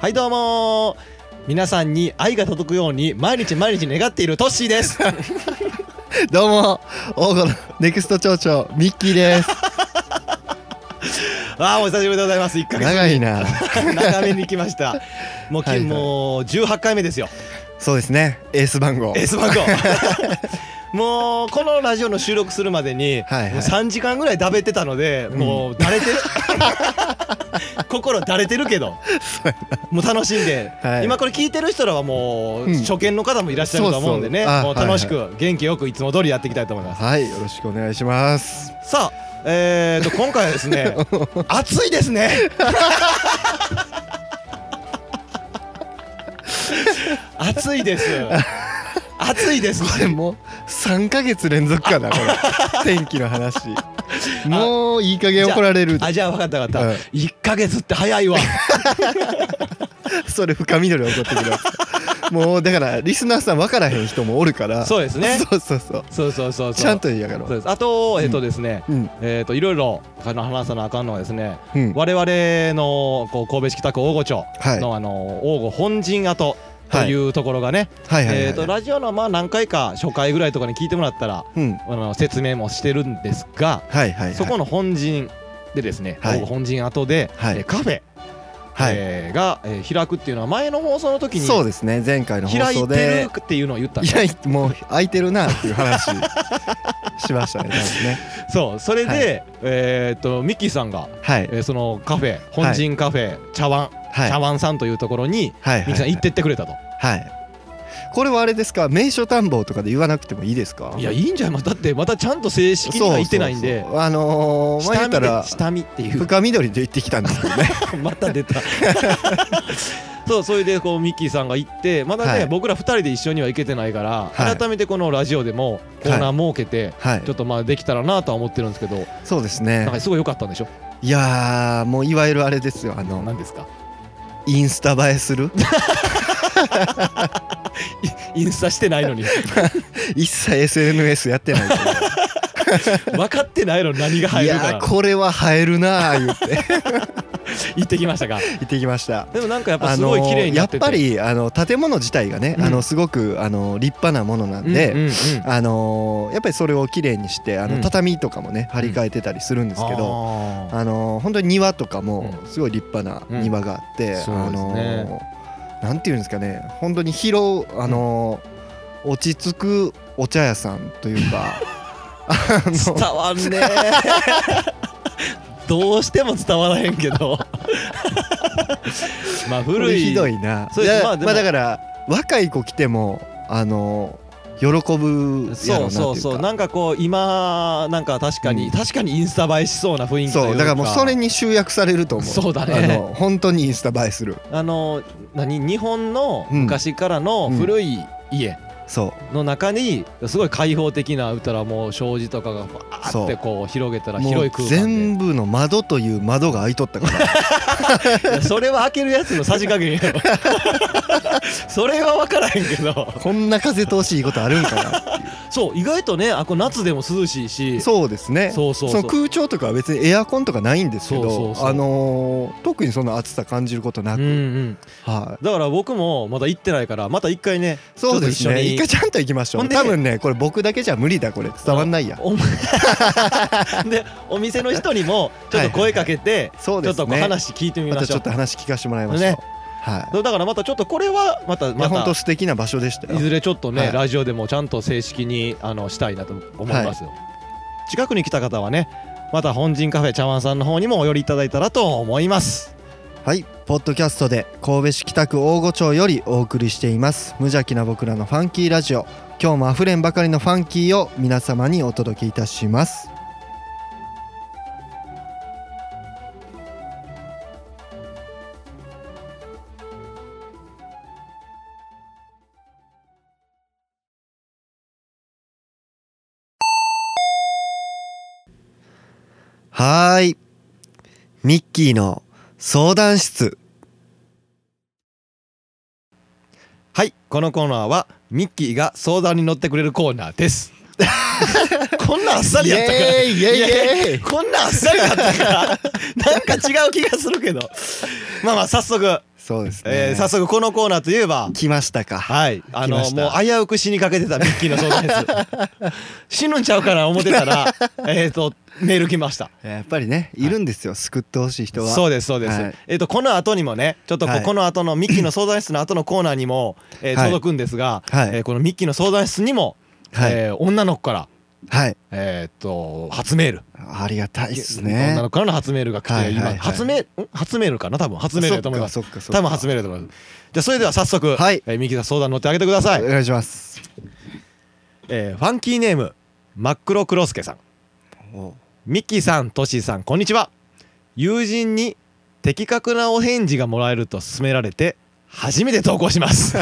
はいどうも。ー皆さんに愛が届くように毎日毎日願っているトッシーです。どうも。王語のネクスト町長ミッキーです。ああお久しぶりでございます。1ヶ月長いな。長めに来ました。もうき、はいはい。もう18回目ですよ。そうですね。エース番号。エース番号。もうこのラジオの収録するまでに、はいはい。もう3時間ぐらいだべってたので、うん。もうだれてる 心だれてるけど。もう楽しんで、はい。今これ聞いてる人らはもう、うん。初見の方もいらっしゃると思うんでね。もう楽しはく元気よくいつも通りやっていきたいと思います。はいよろしくお願いします。さあえー、と今回はですね 暑いですね。暑いです暑いですこれもう3ヶ月連続かなこれ。天気の話。もういい加減怒られる。あじゃあ分かった分かった、うん。1ヶ月って早いわ。それ深緑怒ってくるもうだからリスナーさん分からへん人もおるから。そうですね。そうそうそう。そうそうそうそう。ちゃんと言いやがろそうあとえっ、とですね、うん。えっ、といろいろ話さなあかんのはですねうん。我々のこう神戸市北区大御町はい。の、あの大御本陣跡というところがね、えー、とラジオのまあ何回か初回ぐらいとかに聞いてもらったらうん。あの説明もしてるんですが、はいはいはい。そこの本陣でですね、はい。本陣跡で、はい。えーカフェ、はい。えーが、えー開くっていうのは前の放送の時にそうですね前回の放開いて送でるっていうのを言ったんいでやもう空いてるなっていう話 しましたねね。そうそれで、はえー、とミッキーさんが、はい。えーそのカフェ本陣カフェ、はい茶碗さんというところに、はいミッキーさん行ってってくれたと。はい。これはあれですか？名所探訪とかで言わなくてもいいですか？いやいいんじゃない？まあだってまたちゃんと正式には言ってないんで。あのー、まあ下見で言ら下見っていう。深緑で行ってきたんですけどね。また出た。そうそれでこうミッキーさんが行ってまだね、はい。僕ら2人で一緒には行けてないから、はい。改めてこのラジオでもコーナー設けて、はい。ちょっとまあできたらなとは思ってるんですけど、そうですね。なんかすごい良かったんでしょ？いやーもういわゆるあれですよ。あの何ですか？インスタ映えする？インスタしてないのに。一切 SNS やってないけ 分かってないの何がどい入るかやーこれは映えるなー言って 行ってきましたか？行ってきました。でもなんかやっぱあすごいの綺麗になってて。やっぱりあの建物自体がね、うん。あのすごくあの立派なものなんで、うんうんうん。あのーやっぱりそれをきれいにしてあのうん。畳とかもね張り替えてたりするんですけど、ああのー本当に庭とかもうん。すごい立派な庭があって、うんあのーなんていうんですかね本当に広あのー落ち着くお茶屋さんというか 伝わんね どうしても伝わらへんけど。まあこ古い。れひどいな。だそうです。まあまあだから若い子来てもあのー喜ぶやそうそうそう。なんかこう今なんか確かに、うん。確かにインスタ映えしそうな雰囲気というそうだからもうそれに集約されると思う。そうだね。あの本当にインスタ映えする。あの何？日本のうん昔からの古い家そう。の中にすごい開放的な歌らもう障子とかがバーってこう広げたら広い空間全部の窓という窓が開いとったから。それは開けるやつのさじ加減やろ それは分からへんけど。こんな風通しいいことあるんかなそう意外とねあこれ夏でも涼しいし。そうですね。そうそうそう。の空調とかは別にエアコンとかないんですけどあのー特にその暑さ感じることなく、うんうん。はい。だから僕もまだ行ってないからまた一回ねそうですね。一回ちゃんと行きましょう。ん多分ねこれ僕だけじゃ無理だこれ。伝わんないや。お でお店の人にもちょっと声かけて、そうですちょっとこうね話聞いてみまたちょましょうっと話聞かせてもらいましょう、ねはい。だからまたちょっとこれはまたまた。本当素敵な場所でしたよ。いずれちょっとね、はい。ラジオでもちゃんと正式にあのしたいなと思いますよ、近くに来た方はねまた本陣カフェ茶碗さんの方にもお寄りいただいたらと思います。はい。ポッドキャストで神戸市北区大御町よりお送りしています。無邪気な僕らのファンキーラジオ。今日もあふれんばかりのファンキーを皆様にお届けいたしますはーい。ミッキーの相談室。はい。このコーナーはミッキーが相談に乗ってくれるコーナーです。こんなあっさりやったから。イエイこんなあっさりやったから。なんか違う気がするけど。まあまあ早速、そうですね、えー早速このコーナーといえば来ましたか。はい。あのもう危うく死にかけてたミッキーの相談です。死ぬんちゃうかな思ってたら えっとメール来ました。やっぱりねい。るんですよ、救ってほしい人は。そうですそうです、はい。えっ、とこの後にもねちょっとこ,、はい。この後のミッキーの相談室の後のコーナーにも、えーはい。届くんですが、はい。えーこのミッキーの相談室にも、はい、えー女の子からはい。えーっと初メール。ありがたいっす女ねの子からの初メールが来て、今初メ初メールかな？多分初メールだと思います。多分初メールだと思います。じゃあそれでは早速、はい。えーミッキーさん相談乗ってあげてください、お願いします。えーファンキーネーム真っ黒クロスケさん。お。ミッキーさんトシーさんこんにちは。友人に的確なお返事がもらえると勧められて初めて投稿します。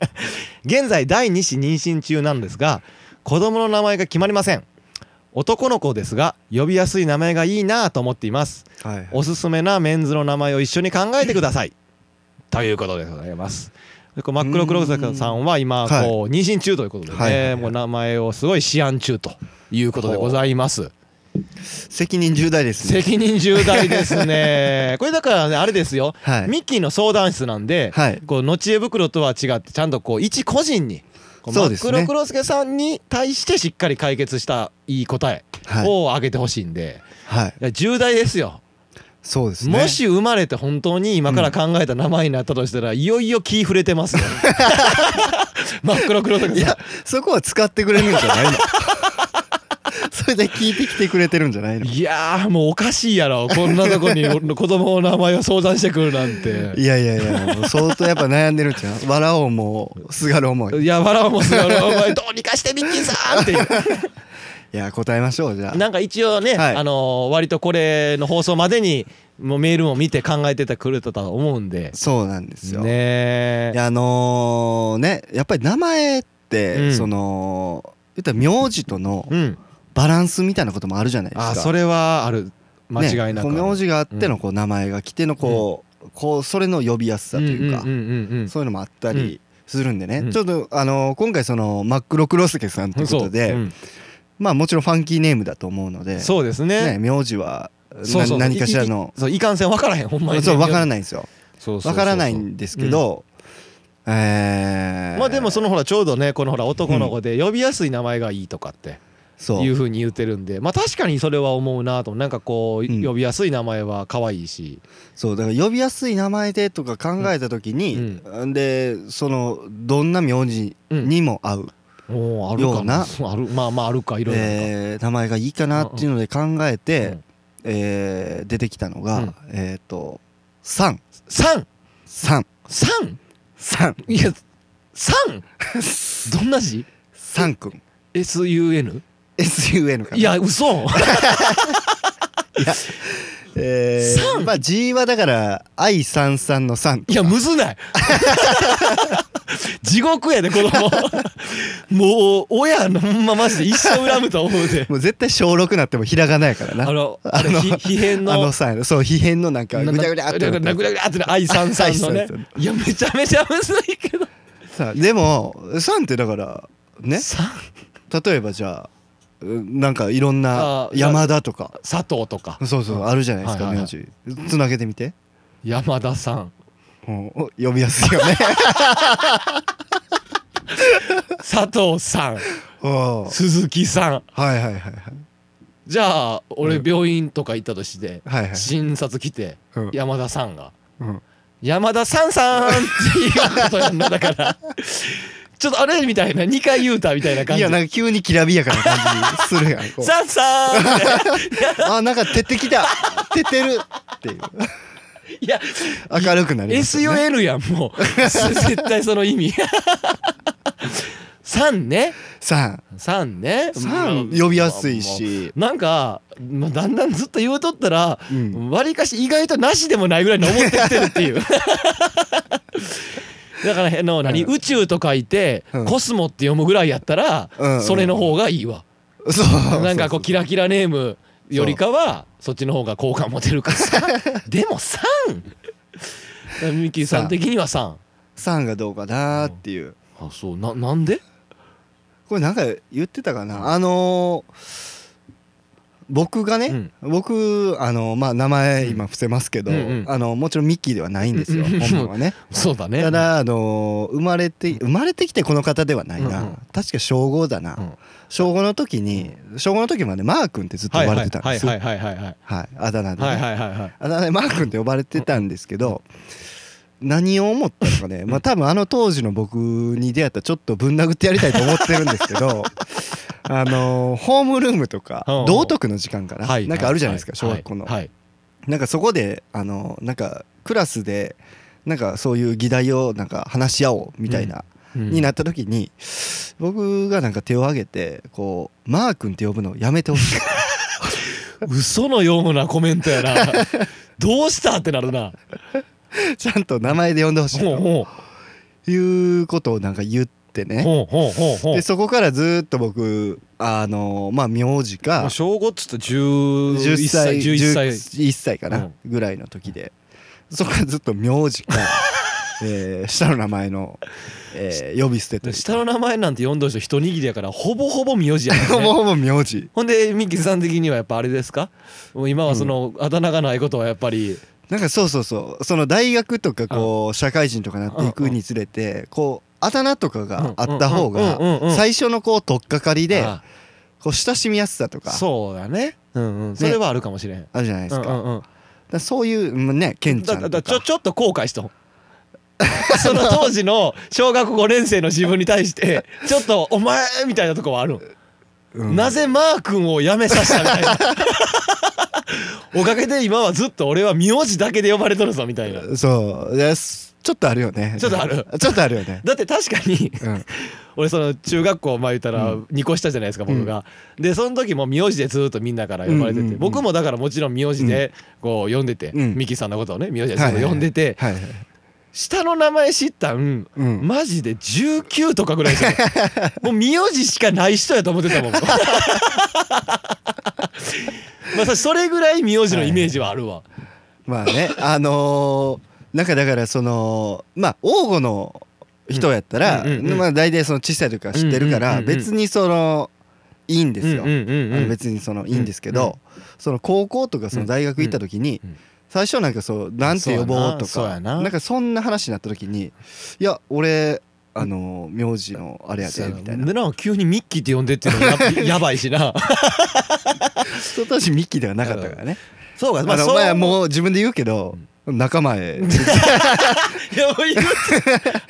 現在第2子妊娠中なんですが子供の名前が決まりません。男の子ですが呼びやすい名前がいいなと思っています。はいはい。おすすめなメンズの名前を一緒に考えてください。ということでございます。でこう真っ黒黒坂さんは今はい。こう妊娠中ということではいはいはい。ねもう名前をすごい思案中ということでございます。責任重大ですね。責任重大ですね。これだからねあれですよ、はい。ミッキーの相談室なんで、はい。こうのちえ袋とは違ってちゃんとこう一個人にそうですね。黒黒助さんに対してしっかり解決したいい答えはい。をあげてほしいんで、はい。いや重大ですよ。そうですね。もし生まれて本当に今から考えた名前になったとしたら、いよいよ気触れてますよ。真っ黒黒助さん。いやそこは使ってくれるんじゃないの。それで聞いてきてくれてるんじゃないの？いやーもうおかしいやろ。こんなとこに 子供の名前を相談してくるなんて。いやいやいや相当やっぱ悩んでるんちゃう？笑おうもすがる思い。いや笑うもすがるお前どうにかしてミッキーさんって。い ういや答えましょうじゃあ。なんか一応ね、はい。あのー割とこれの放送までにもうメールも見て考えてたくれてたと思うんで。そうなんですよ、ねあのねやっぱり名前って、うん。その言ったら名字とのうんバランスみたいなこともあるじゃないですか。あそれはある。間違いなく名字があってのこう名前が来てのこう、こうそれの呼びやすさというか、んうんうんうんそういうのもあったりするんでね、うん。ちょっとあの今回その真っ黒クロスケさんということで、そう。うん。まあもちろんファンキーネームだと思うのでそうですね。ね名字は何かしらのそういかんせん分からへんほんまにね。そう分からいないんですよ。分からないんですけど、えー。まあでもそのほらちょうどねこのほら男の子で呼びやすい名前がいいとかっていうふうに言ってるんで。まあ確かにそれは思うなと。なんかこううん。呼びやすい名前は可愛いし。そうだから呼びやすい名前でとか考えた時に、でそのどんな名字にも合う、おーあるかような。な あるまあまああるかいろいろ名前がいいかなっていうので考えて、うん。えー出てきたのが、うん。えっ、と「さん」三「さん」三「さん」いや三 どんな字「さんくん」SUN SUN かな。いや嘘。えーさん。まあ G はだから「愛三三の三いやむずない。地獄やで子供。もう親のほんまマジで一生恨むと思うで。もう絶対小6なってもひらがなやからな。あのあのひ皮変のあのさそう皮変のなんかなぐちゃぐちゃって。ぐちゃぐちゃって愛さんさんのね。いやめちゃめちゃむずいけど。さでも「さん」ってだからね。例えばじゃあうんなんかいろんな山田とか。佐藤とか。そうそうあるじゃないですか名い字。つなげてみて。山田さん。呼びやすいよね。佐藤さん。鈴木さん。はいはいはいはい。じゃあ俺うん病院とか行ったとして診察来てうん。山田さんがうん。山田さんさんっていうことやんなだからちょっとあれ？みたいな。2回言うたみたいな感じ。いやなんか急にきらびやかな感じするやんこう。さんさんってあなんか照ってきた。照ってるっていう。いや明るくなりますよね。SUN やんもう。絶対その意味。3ね。さ3ね。三呼びやすいし。なんか、まあ、だんだんずっと言うとったらうん。わりかし意外となしでもないぐらいに思ってきてるっていうだからあの何、うん。宇宙と書いて、うん。コスモって読むぐらいやったら、うんうん。それの方がいいわ、そう。なんかこうキラキラネームよりかはそっちの方が好感持てるから。さ でも 3! ミキさん的には3 3がどうかなっていう。あそう。ななんで？これなんか言ってたかな？あのー僕がね、うん。僕あのまあ名前今伏せますけど、うんうん。あのもちろんミッキーではないんですよ、うん。うん本名はね。そうだね。ただあの生まれて生まれてきてこの方ではないな、うんうん。確か小5だな、うん。小5の時に小5の時までマー君ってずっと呼ばれてたんです。よはいはいはいはいはいはい。あだ名でね、はいはいはいはい。あだ名でマー君って呼ばれてたんですけど何を思ったのかね。まあ多分あの当時の僕に出会ったらちょっとぶん殴ってやりたいと思ってるんですけど あのホームルームとかうんう。ん道徳の時間かな、はいなんかあるじゃないですか、は小学校の、はい。なんかそこであのなんかクラスでなんかそういう議題をなんか話し合おうみたいな、になった時に僕がなんか手を挙げてこう「マー君って呼ぶのやめてほしい。嘘のようなコメントやな。どうしたってなるな ちゃんと名前で呼んでほしいということをなんか言ってうねでそこからずっと僕あのまあ名字もかう小5っつったら11 10歳歳11歳。11歳かなぐらいの時で。そこからずっと名字か。えー下の名前のえー呼び捨てと下の名前なんて呼んどる人一握りやからほぼほぼ名字やね。ほぼほぼ名字。ほんでミッキーさん的にはやっぱあれですか？もう今はそのあだ名がないことはやっぱりなんかそうそうそう。その大学とかこう社会人とかなっていくにつれてこうあだ名とかがあった方が最初のこう取っかかりであこう親しみやすさとか。そうだね。うんうん。それはあるかもしれん。あるじゃないですか。だそういううんねケンちゃだんとか。だちょちょっと後悔しとん。その当時の小学5年生の自分に対してちょっと「お前」みたいなとこはあるん。うん。なぜマー君を辞めさせたみたいな おかげで今はずっと俺は名字だけで呼ばれとるぞみたいな。そう。ですちょっとあるよね。ちょっとある。ちょっとあるよね。だって確かにうん。俺その中学校まあ言ったらうん2個下じゃないですか僕が、でその時も名字でずっとみんなから呼ばれてて、うん。うんうん僕もだからもちろん名字でこう呼んでて、うん。ミキさんのことをね名字ではいはいはい。呼んでて、はいはい下の名前知ったんうん。マジで19とかぐらいですよ もう名字しかない人やと思ってたもん。まあさそれぐらい名字のイメージはあるわ、まあねあのーなんかだからそのまあ王吾の人やったら、うんうんうんうんまあ大体その小さい時から知ってるから、うんうんうんうん別にそのいいんですよ、別にそのいいんですけど、その高校とかその大学行った時に、うんうん最初なんかそうなんて呼ぼうとかなな。んかそんな話になった時にいや俺あの名字のあれやでみたいな。でな急にミッキーって呼んでっていうのもや やばいしな。その当時ミッキーではなかったからね、そうかまあ、そう。まあもう自分で言うけど、仲間へ。いやもう言うて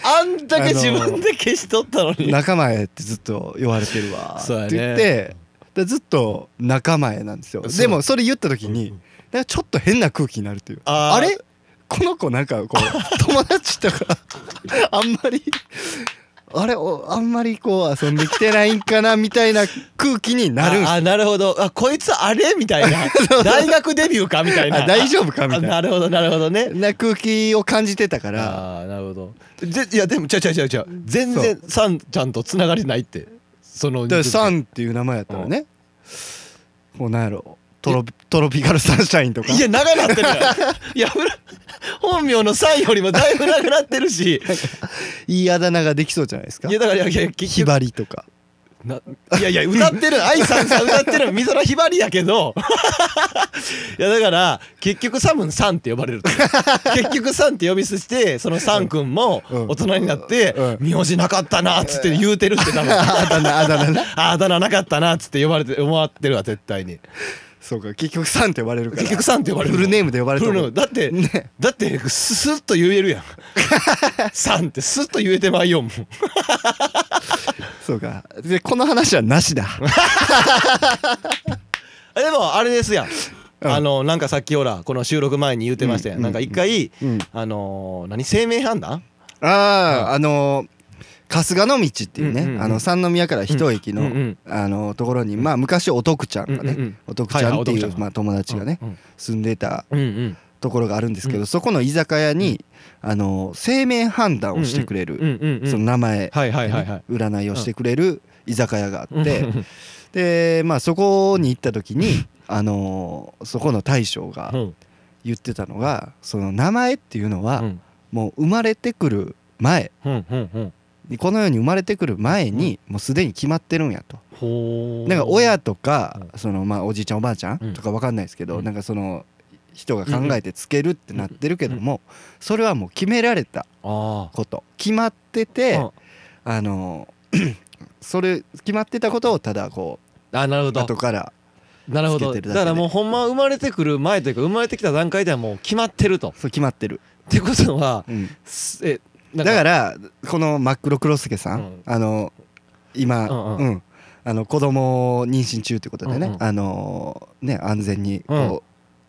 あんだけ 自分で消しとったのに。仲間へってずっと言われてるわ。って言ってでずっと仲間へなんですよ。でもそれ言った時になんかちょっと変な空気になるっていうあれ？この子なんかこう 友達とかあんまりあれおあんまりこう遊んできてないんかなみたいな空気になるああなるほど。あこいつあれ？みたいな。大学デビューかみたいな。あ大丈夫かみたいな。あなるほどなるほどね。な空気を感じてたから。ああなるほど。でいやでもちゃうちゃうちゃうちゃう全然サンちゃんとつながりないって。そのサンっていう名前やったらね。こうなんやろトロピトロピカルサンシャインとか。いや長なってるやん。いや本名のサンよりもだいぶ長なってるし。いいあだ名ができそうじゃないですか。いやだからいやいや結ひ局ばりとか。ないやいや歌ってる 愛さんさ歌ってる美空ひばりやけど。いやだから結局サムンさんって呼ばれる結局さんって呼び捨てしてそのサン君もうん。大人になってうん。名字なかったなっつって言うてるって多分。あだ名あだ名な。あだ名なかったなっつって呼ばれて思わってるわ絶対にそうか結局サンって呼ばれるから。結局さんって呼ばれるフルネームで呼ばれてるム。だって、ね。だってススッと言えるやん。さんってスッと言えてまいよもうそうか。でこの話はなしだ。あでもあれですやん、うん。あのなんかさっきほらこの収録前に言うてましたやん、うん。なんか一回、うん。あのー何生命判断？あああの春日の道っていうね、うんうんうん。あの三宮から一駅の、うんうんあのところにまあ昔お徳ちゃんがね、うんうんうん。お徳ちゃんってはいはいまあ友達がね、うん住んでたところがあるんですけど、うん。そこの居酒屋に、あの生命判断をしてくれる、その名前、はいはいはいはい。占いをしてくれる居酒屋があって、うんでまあそこに行った時にあのーそこの大将がうん。言ってたのがその名前っていうのはうん。もう生まれてくる前うんうんうんこの世に生まれてくる前にもうすでに決まってるんやと。なんか親とかうそのまあおじいちゃんおばあちゃうん。んとかわかんないですけどうん。なんかその人が考えてつけるってなってるけどもそれはもう決められたあこと。決まってあてあの それ決まってたことをただこうあなるほど。後からなるほど。だからもうほんま生まれてくる前というか生まれてきた段階ではもう決まってると。そう決まってる。ってことはうん。すえだからこの真っ黒黒助さうん。んあの今うんうん。うん。あの子供を妊娠中ということでうんうん。ねあのね安全にうこ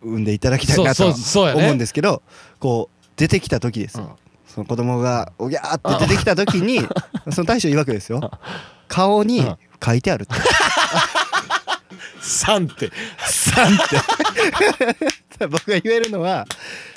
う産んでいただきたいなと思うんですけどこう出てきた時ですうん。よその子供がおぎゃーって出てきた時に その大将曰くですよ。顔にうん。書いてあるって。3って。3って。僕が言えるのは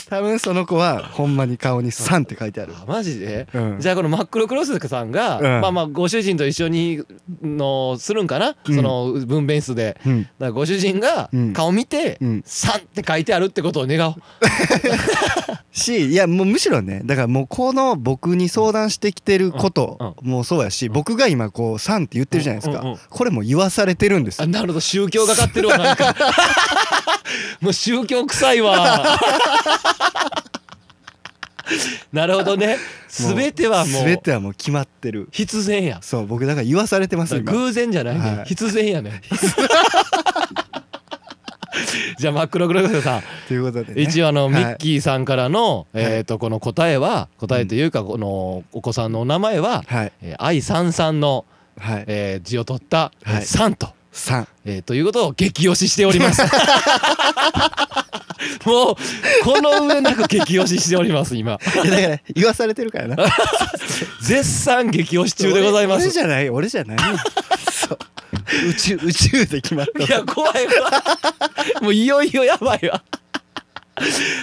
多分その子はほんまに顔に3って書いてある。あマジで？うん。じゃあこの真っ黒クロスケさんが、うん。まあまあご主人と一緒にのするんかな、うん。その分娩室で。うん。だご主人がうん。顔見てうん「3」って書いてあるってことを願おう。しいやもうむしろねだからもうこの僕に相談してきてることもそうやし僕が今こう「3」って言ってるじゃないですか。うんうんうん。これも言わされてるんですよ。あなるほど。宗教がかってるわなんか もう宗教臭いわ。なるほどね。全てはもう全てはもう決まってる。必然や。そう僕だから言わされてます今。偶然じゃないね、はい。必然やね じゃあ真っ黒黒黒さん。ということでね。一応あのはい。ミッキーさんからの、はい。えっ、とこの答えは答えというかこのお子さんのお名前ははい「えー愛さんさんの、はい。えー字を取った「はい。さん」と、3えーということを激推ししております。もうこの上なく激推ししております今。いやだから言わされてるからな。絶賛激推し中でございます。俺俺じゃない俺じゃない。宇宙宇宙で決まった。いや怖いわ。もういよいよやばいわ。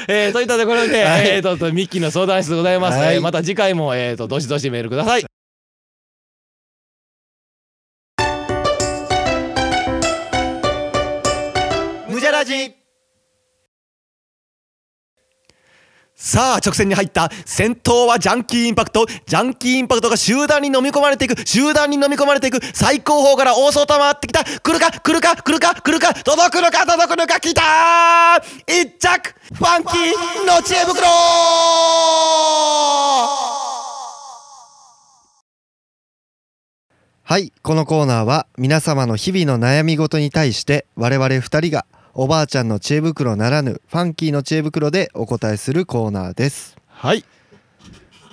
えー、といったところで、はい。えーととミッキーの相談室でございます、はい。えーまた次回もえーとどしどしメールくださいラジ。さあ直線に入った先頭はジャンキーインパクト。ジャンキーインパクトが集団に飲み込まれていく。集団に飲み込まれていく。最高峰から大外回ってきた。来るか？来るか？来るか？来るか？届くのか？届くのか？来たー！一着ファンキーの知恵袋！はいこのコーナーは皆様の日々の悩み事に対して我々二人がおばあちゃんの知恵袋ならぬファンキーの知恵袋でお答えするコーナーです。はい。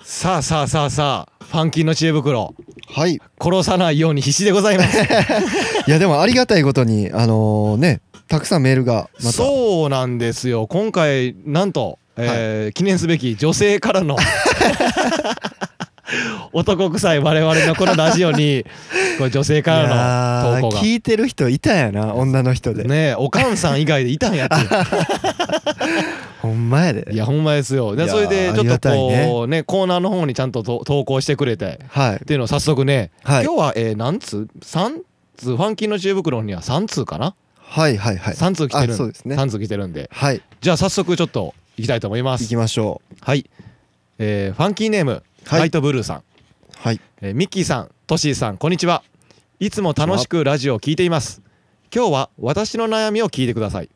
さあさあさあさあファンキーの知恵袋。はい。殺さないように必死でございます。いやでもありがたいことにあのねたくさんメールがまた。そうなんですよ。今回なんと、えー記念すべき女性からの 男臭い我々のこのラジオに これ女性からのー投稿が。聞いてる人いたんやな女の人で、ねえおかんさん以外でいたんやって ほんまやで。いやほんまですよ。でそれでちょっとこうね。コーナーの方にちゃんとと投稿してくれて。はい。っていうのを早速ね、はい。今日は、えー何通 ?3 通ファンキーの知恵袋には3通かな、はいはいはい。3通来てるそうですね。3通来てるんで。はい。じゃあ早速ちょっといきたいと思います。行きましょう。はい、えーファンキーネーム、はい。ライトブルーさん、はい。えーミッキーさんトシーさんこんにちは。いつも楽しくラジオを聞いています。今日は私の悩みを聞いてください。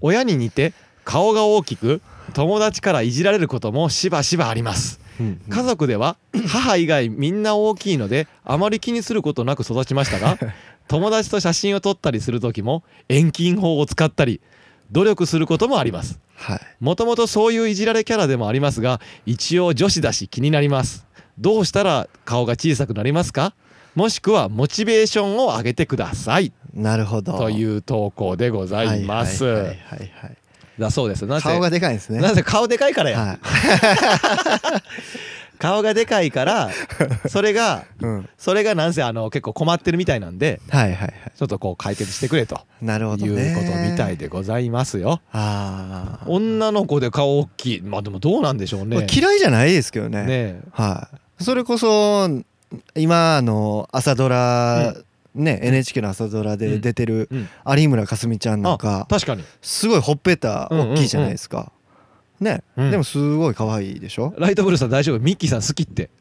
親に似て顔が大きく友達からいじられることもしばしばあります。うん家族では母以外みんな大きいのであまり気にすることなく育ちましたが 友達と写真を撮ったりする時も遠近法を使ったり努力することもあります。はい。もともとそういういじられキャラでもありますが一応女子だし気になります。どうしたら顔が小さくなりますか？もしくはモチベーションを上げてください。なるほど。という投稿でございます、はいはいはいはいだそうです。なぜ顔がでかいんですね。なぜ顔でかいからや、はい 顔がでかいから それがうん。それがなんせあの結構困ってるみたいなんではいはいはい。ちょっとこう解決してくれとなるほどいねうことみたいでございますよ。ああ女の子で顔大きい。まあでもどうなんでしょうね。嫌いじゃないですけどね。ねはい。それこそ今あの朝ドラね NHK の朝ドラで出てるうん。有村架純ちゃんなんか確かに。すごいほっぺた大きいじゃないですかね。うん。でもすごい可愛いでしょ？ライトブルーさん大丈夫？ミッキーさん好きって。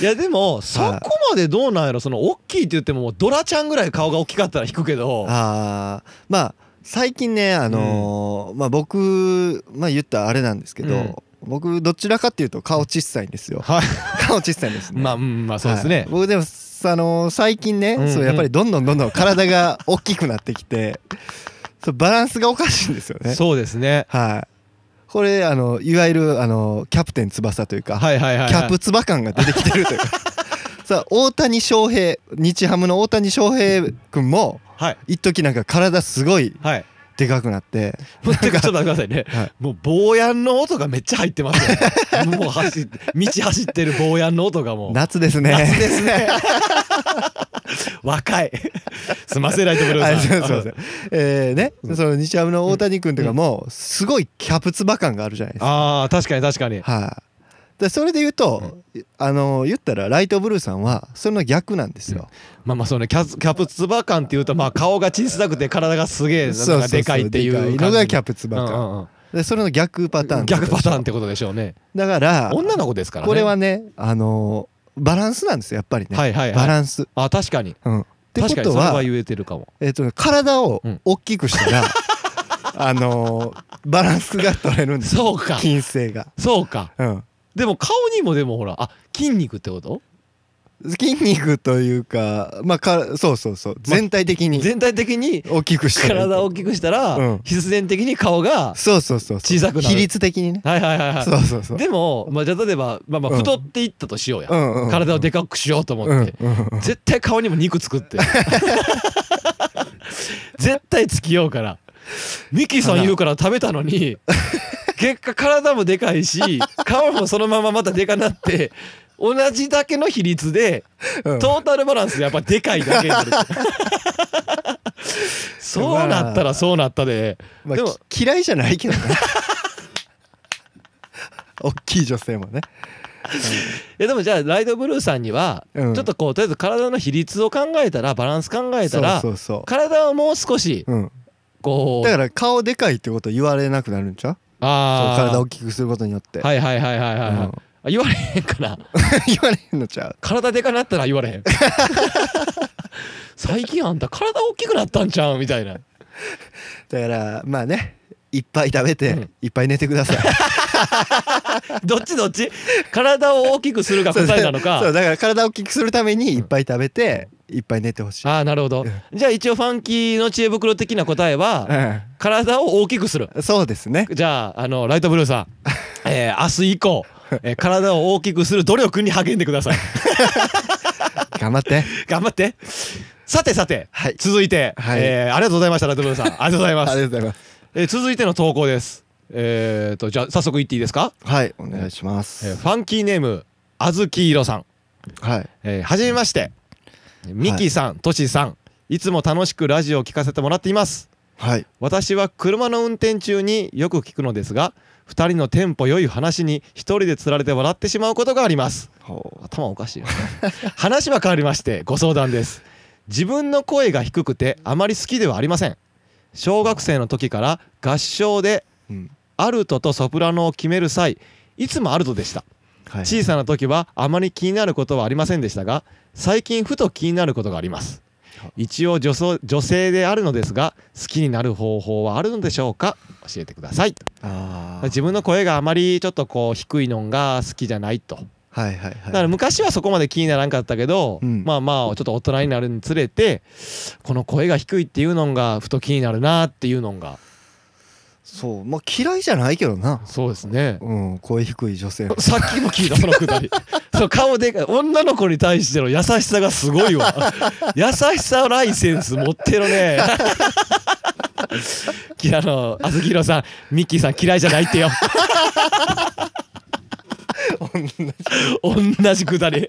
いやでもそこまでどうなんやろ？その大きいって言ってもドラちゃんぐらい顔が大きかったら引くけど。あー。まあ最近ねあのーまあ僕まあ言ったらあれなんですけど、うん。僕どちらかっていうと顔小さいんですよ。はい。顔小さいんですね。まあうんまあそうですね、はい僕でもあのー最近ね、うんうん。そうやっぱりどんどんどんどん体が大きくなってきてそうバランスがおかしいんですよね。そうですね。はい。これあのいわゆるあのキャプテン翼というか、はいはいはい、はい、キャプツバ感が出てきてるというか。さあ大谷翔平日ハムの大谷翔平君もはい。一時なんか体すごいはい。でかくなって。ちょっと待ってくださいね、はい。もう坊やんの音がめっちゃ入ってますよ もう走道走ってる坊やんの音がもう。夏ですね。夏ですね 若い。すいませんライトブルーさすいません。えーねその日ハムの大谷君とかもすごいキャプツバ感があるじゃないですか。ああ確かに確かに。はい。でそれで言うとあの言ったらライトブルーさんはその逆なんですよ。まあまあそのキャキャプツバ感っていうとまあ顔が小さくて体がすげえなんかでかいっていうのがキャプツバ感うんうんうん。でそれの逆パターン逆パターンっンてことでしょうね。だから女の子ですからね。これはねあのバランスなんですよやっぱりね。はいはいはい。バランス。あ確かに。うん。ってこ確かにそとはれは言えてるかも。えっと体をうん。大きくしたら あのバランスが取れるんですそうか。筋性が。そうか。うん。でも顔にもでもほらあ筋肉ってこと？筋肉というかまあかそうそうそう。全体的に。全体的に大きくした体を大きくしたら、うん。必然的に顔がそうそうそうそう。小さくなる。比率的にね。はいはいはいはい。そうそうそう。でも、まあ、じゃあ例えば、まあ、まあうん。太っていったとしようや、うんうん体をでかくしようと思うんって、うんうん。絶対顔にも肉作って。絶対つきようから。ミキさん言うから食べたのに 結果体もでかいし顔もそのまままたでかなって同じだけの比率でうん。トータルバランスやっぱでかいだけになる。そうなったらそうなったで。まあでもき嫌いじゃないけどね。大きい女性もね。いやでもじゃあライトブルーさんにはちうん。ょっとこうとりあえず体の比率を考えたらバランス考えたら体をもう少しこうだから顔でかいってこと言われなくなるんちゃう？あ体を大きくすることによって。はいはいはいはいはいはい、うんあ言われへんかな 言われへんのちゃう？体でかなったら言われへん。最近あんた体大きくなったんちゃう？みたいな。だからまあね。いっぱい食べて、うん。いっぱい寝てください。どっちどっち？体を大きくするが答えなのか。そうだから体を大きくするためにいっぱい食べて、いっぱい寝てほしい。ああなるほど。じゃあ一応ファンキーの知恵袋的な答えは体を大きくする。うんそうですね。じゃああのライトブルーさん、えー、明日以降、えー体を大きくする努力に励んでください。頑張って。頑張って。さてさて、はい。続いて、はい。えーありがとうございましたライトブルーさん。ありがとうございまありす、がとうございます。えー続いての投稿です。えー、とじゃあ早速言っていいですか、はいお願いします、えーファンキーネームあずきいろさん。はい。えーはじめまして。ミキさん、としさん。いつも楽しくラジオを聞かせてもらっています。はい。私は車の運転中によく聞くのですが2人のテンポ良い話に1人でつられて笑ってしまうことがあります。ほ頭おかしいよね。話は変わりましてご相談です。自分の声が低くてあまり好きではありません。小学生の時から合唱でアルトとソプラノを決める際いつもアルトでした。はい、小さな時はあまり気になることはありませんでしたが最近ふと気になることがあります一応女装女性であるのですが好きになる方法はあるのでしょうか？教えてください。あー。自分の声があまりちょっとこう低いのが好きじゃないと。はいはいはい。だから昔はそこまで気にならんかったけど、うん。まあまあちょっと大人になるにつれてこの声が低いっていうのがふと気になるなっていうのが。そう。まあ嫌いじゃないけどな。そうですね。うん。声低い女性。さっきも聞いたそのくだりそう顔でかい。女の子に対しての優しさがすごいわ。優しさライセンス持ってるね。きあのあずきひろさんミッキーさん嫌いじゃないってよ。同じ。くだり。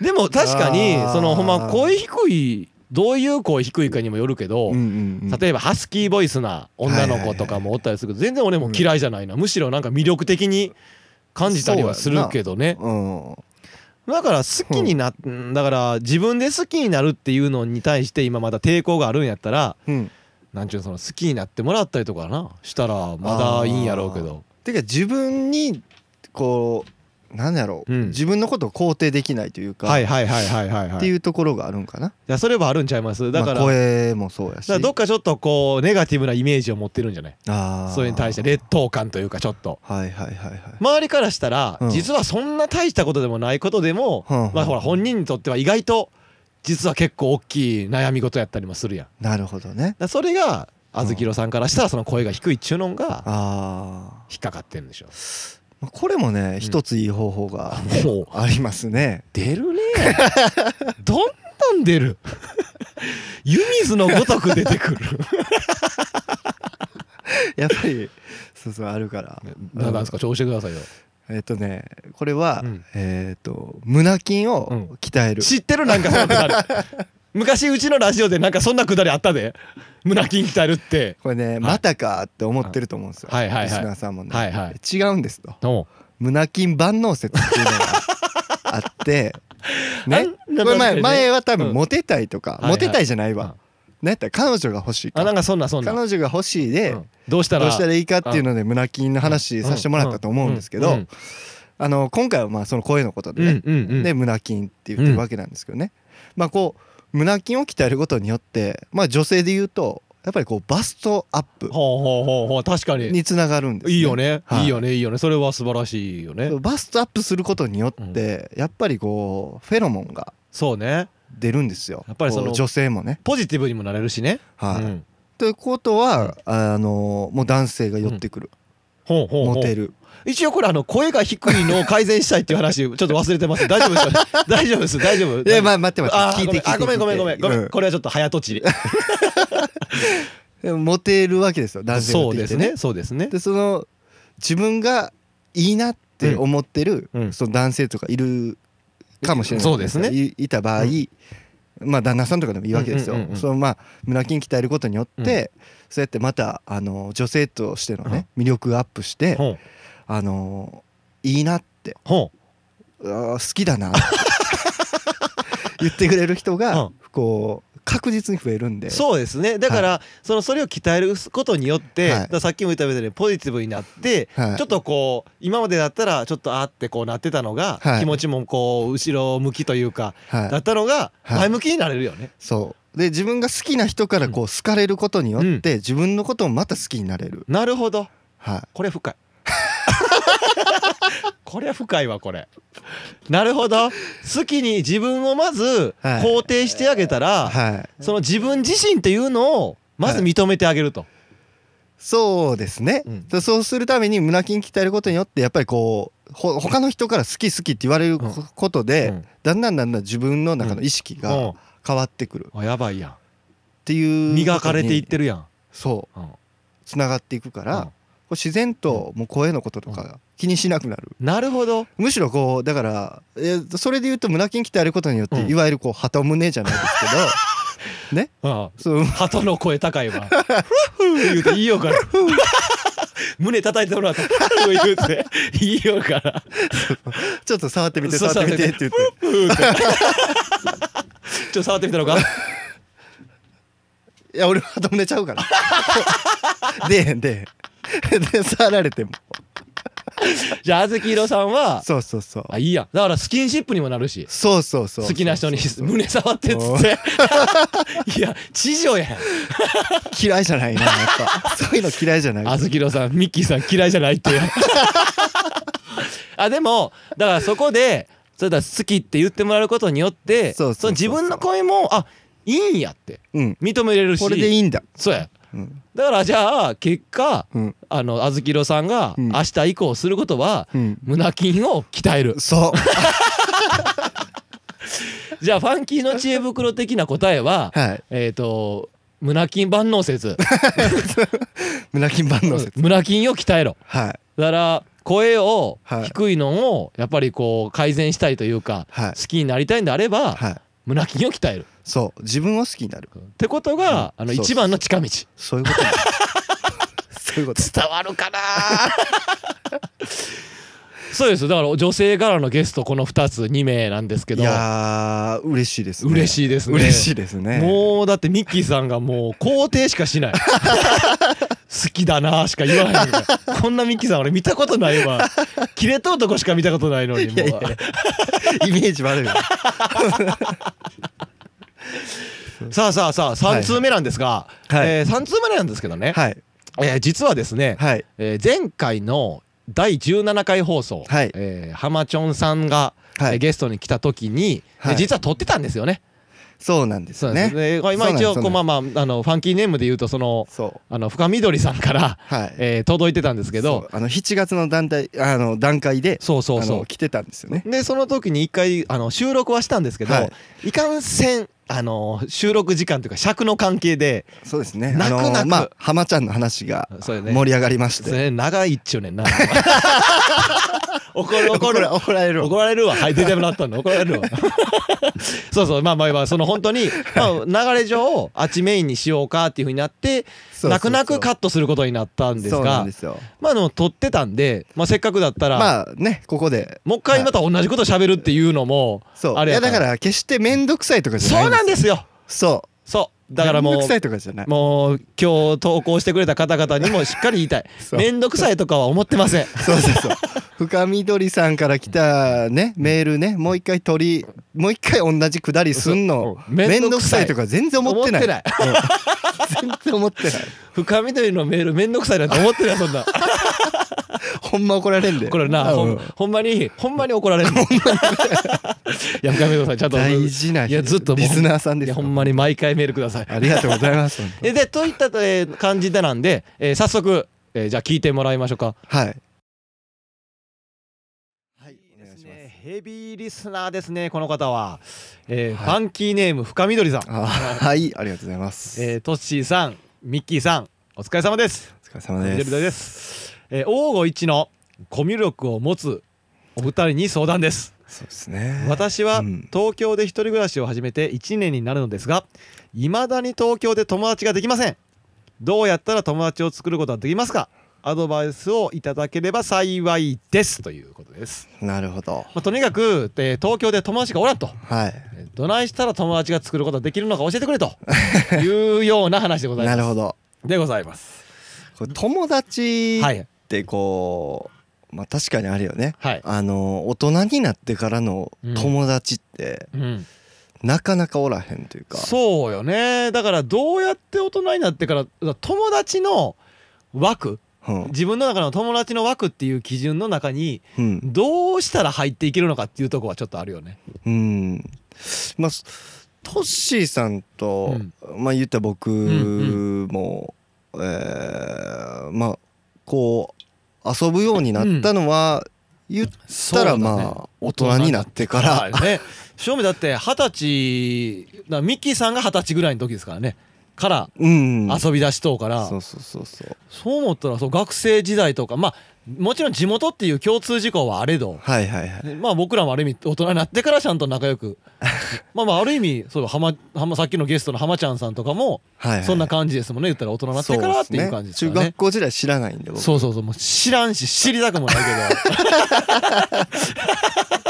でも確かにそのほんま声低いどういう声低いかにもよるけど、うんうんうん。例えばハスキーボイスな女の子とかもおったりするけど全然俺も嫌いじゃないな、むしろなんか魅力的に感じたりはするけどね、うんだから好きにな、うん。だから自分で好きになるっていうのに対して今まだ抵抗があるんやったらうん。なんちゅうのその好きになってもらったりとかなしたらまだいいんやろうけどてか自分にこうなんだろう、うん。自分のことを肯定できないというか、はいはいはいはいはいはい。っていうところがあるんかな、いやそれはあるんちゃいます？だから,、まあ、声もそうやし。だからどっかちょっとこうネガティブなイメージを持ってるんじゃない？あー。それに対して劣等感というかちょっと。はいはいはいはい、周りからしたら、うん。実はそんな大したことでもないことでも、うん。まあほら本人にとっては意外と実は結構大きい悩み事やったりもするやん。なるほどね。らそれがあずきろさんからしたらその声が低いっちゅうのがあ引っかかってるんでしょ。ーまあこれもね一ついい方法がありますね。出るね。どんどん出る？湯水のごとく出てくる。やっぱりそうそうあるから。何なんですか？調子してくださいよ。えっ、とねこれは、うん。えっ、と胸筋うん。を鍛える、知ってるなんかそのくだり昔うちのラジオでなんかそんなくだりあったで。胸筋鍛えるって。これね、またかって思ってると思うんですよ、はい。はい。はい。リスナーさんもね、はい。はい。違うんですと。おう。胸筋万能説っていうのがあって。ね？あこれ前前は多分うん。モテたいとか、はいはい。モテたいじゃないうん。わ、ね？やったら彼女が欲しいかあなんかそんなそんな。彼女が欲しいで、うん。どうしたらどうしたらいいかっていうので胸筋の話させてもらったと思うんですけど、うん。あの今回はまあその声のことでうんね、うんうん。で胸筋って言ってるわけなんですけどね、まあこう胸筋を鍛えることによってまあ女性で言うとやっぱりこうバストアップほうほうほうほう確かに。につながるんです、ね、いいよね、はい。い、いよねいいよね。それは素晴らしいよね。バストアップすることによってやっぱりこうフェロモンがそうね。出るんですよ。やっぱりその女性もね。ポジティブにもなれるしね。はい、うん。ということは、あのもう男性が寄ってくる、ほうほうほう。モテる一応これあの声が低いのを改善したいっていう話 ちょっと忘れてます。大丈夫です 大丈夫です。大丈夫。いやまあ待って待あって聞いて聞いて。あごめんごめんごめん。ごめん、うん。これはちょっと早とちり。モテるわけですよ。男性がそうですね。そうですね。でその自分がいいなって思ってる、うん。その男性とかいるかもしれない。そうですね。いいた場合、まあ旦那さんとかでもいいわけですよ、うんうんうんうん。そのまあ胸筋鍛えることによって、そうやってまたあの女性としてのね、魅力がアップして、あのいいなって。ほ好きだなって。言ってくれる人が、うん。こう確実に増えるんで。うそうですね。だから、そのそれを鍛えることによって、はい。さっきも言ったみたいにポジティブになって、はい。ちょっとこう今までだったらちょっとあーってこうなってたのが、はい。気持ちもこう後ろ向きというか、はい。だったのがはい。前向きになれるよね。そう。で自分が好きな人からこう好かれることによって、自分のこともまた好きになれる、なるほど。はい。これ深い これ深いわこれ。なるほど。好きに自分をまずはい。肯定してあげたら、はい。その自分自身っていうのをまず認めてあげると、そうですね、うん。でそうするために胸筋鍛えることによってやっぱりこうほ他の人から好き好きって言われるこことで、うん。だんだんだんだん自分の中の意識うん。が変わってくる。っあやばいやん。ていう磨かれていってるるやん、そう。うん。つながっていくから、う自然ともう声のこととか気にしなくなる。なるほど。むしろこうだから、えーそれで言うと胸筋鍛えることによって、うん。いわゆるこう鳩胸じゃないですけど ね？あそう。鳩の声高いわ。ふっふー言うていいよから。胸叩いてもらったふっふー言うて。いいよから。ちょっと触ってみて触ってみてって言って。ちょっと触ってみたのか？いや俺は鳩胸ちゃうから。出えへん出えへん で触られても。じゃああずきいろさんはそうそうそう。あいいやん。だからスキンシップにもなるしそうそうそう好きな人に胸触ってっつって。いや知女やん。嫌いじゃないなやっぱ。そういうの嫌いじゃない。あずきろさんミッキーさん嫌いじゃないってあでもだからそこでそれだ好きって言ってもらえることによってそうそうそうそう。の自分の声もあいいんやって。うん。認めれるし。これでいいんだ。そうや。うんだからじゃあ結果うん。あのあずきろさんがうん。明日以降することはうん。胸筋を鍛える。そう。じゃあファンキーの知恵袋的な答えははい。えっと胸筋万能説。胸筋万能説。胸筋を鍛えろ。はい。だから声をはい。低いのをやっぱりこう改善したいというかはい。好きになりたいんであればはい。胸筋を鍛えるそう。自分を好きになる。ってことがあの一番の近道。そういうこと。そういうこと。伝わるかな。そうです。だから女性からのゲストこの2つ2名なんですけど。いやー嬉しいですね。嬉しいですね。嬉しいですね。もうだってミッキーさんがもう肯定しかしない。好きだなしか言わないこんなミッキーさん俺見たことないわ。キレと男しか見たことないのにもう。イメージ悪いわ さあさあさあ3通目なんですが、はい。え3通目なんですけどね、はい。えー実はですね、はい。えー前回の第17回放送、はい。えーハマチョンさんが、はい。えーゲストに来た時に、はい。えー実は撮ってたんですよね。そうなんですそうなんねです。で今一応こうまあまああのファンキーネームで言うとそのあの深緑さんから、はい。えー届いてたんですけど。あの7月の団体あの段階でそうそうそあの来てたんですよね。うでその時に一回あの収録はしたんですけど、はい。い、かんせんあの収録時間というか尺の関係でそうですね。泣く泣く。あのまあ浜ちゃんの話が盛り上がりまして。それ長いっちゅうねんな。怒る怒る。怒られるわ。怒られるわ。はい出てもらったんだ怒られるわ。そうそう。まあまあまあその本当に、まあ、流れ上あっちメインにしようかっていうふうになって泣く泣くカットすることになったんですがですよ。まあでも撮ってたんで、まあ、せっかくだったら、まあねここで。もう一回また同じこと喋るっていうのも、そう。あれやだから決して面倒くさいとかじゃないそうなんですよ。そそう。うだからもうもう今日投稿してくれた方々にもしっかり言いたい。そう。めんどくさいとかは思ってません。そうそうそう。深緑さんから来たねメールねもう一回取りもう一回同じくだりすんの。面倒くさい。とか全然思ってない。ない。うん。全然思ってない。深緑のメールめんどくさいなんて思ってないそんなほんま怒られんで。これな。ほうんんほんまにほんまに怒られるの。いや深緑さんちゃんと。大事ないやずっとリスナーさんですほんまに毎回メールください。ありがとうございます えでといった、えー感じでなんで、えー早速、えーじゃあ聞いてもらいましょうか。はい。はい。ですね。ヘビーリスナーですねこの方は、えーはい。ファンキーネーム深緑さん、あはい。ありがとうございます。えートッシーさんミッキーさんお疲れ様です。お疲れ様です、えー、王吾一のコミュ力を持つお二人に相談です。そうですね。私はうん。東京で一人暮らしを始めて1年になるのですが未だに東京で友達ができません。どうやったら友達を作ることができますか？アドバイスをいただければ幸いです。ということです、なるほど。まあ、とにかく、えー東京で友達がおらんと。はい。えーどないしたら友達が作ることができるのか教えてくれと。いうような話でございます。なるほど。でございます。友達はいってこうまあ確かにあるよね。はい、あの大人になってからの友達ってうん、なかなかおらへんというか。そうよね。だからどうやって大人になってから友達の枠。うん。自分の中の友達の枠っていう基準の中にうん。どうしたら入っていけるのかっていうとこはちょっとあるよね。うん。まあすトッシーさんと、まあ言ったら僕ん。も、えーまあこう遊ぶようになったのは、言ったらまあ大人になってから、はいね。正味だって二十歳なミッキーさんが二十歳ぐらいの時ですからねからうん遊び出しとうから、そうそうそうそう。そう思ったらそう学生時代とかまあもちろん地元っていう共通事項はあれど。はいはいはい。まあ僕らもある意味大人になってからちゃんと仲良く。まあまあある意味そう浜浜さっきのゲストの浜ちゃんさんとかもそんな感じですもんね言ったら大人になってからっていう感じですね。そうっ中学校時代知らないんで僕。そうそうそう。もう知らんし知りたくもないけど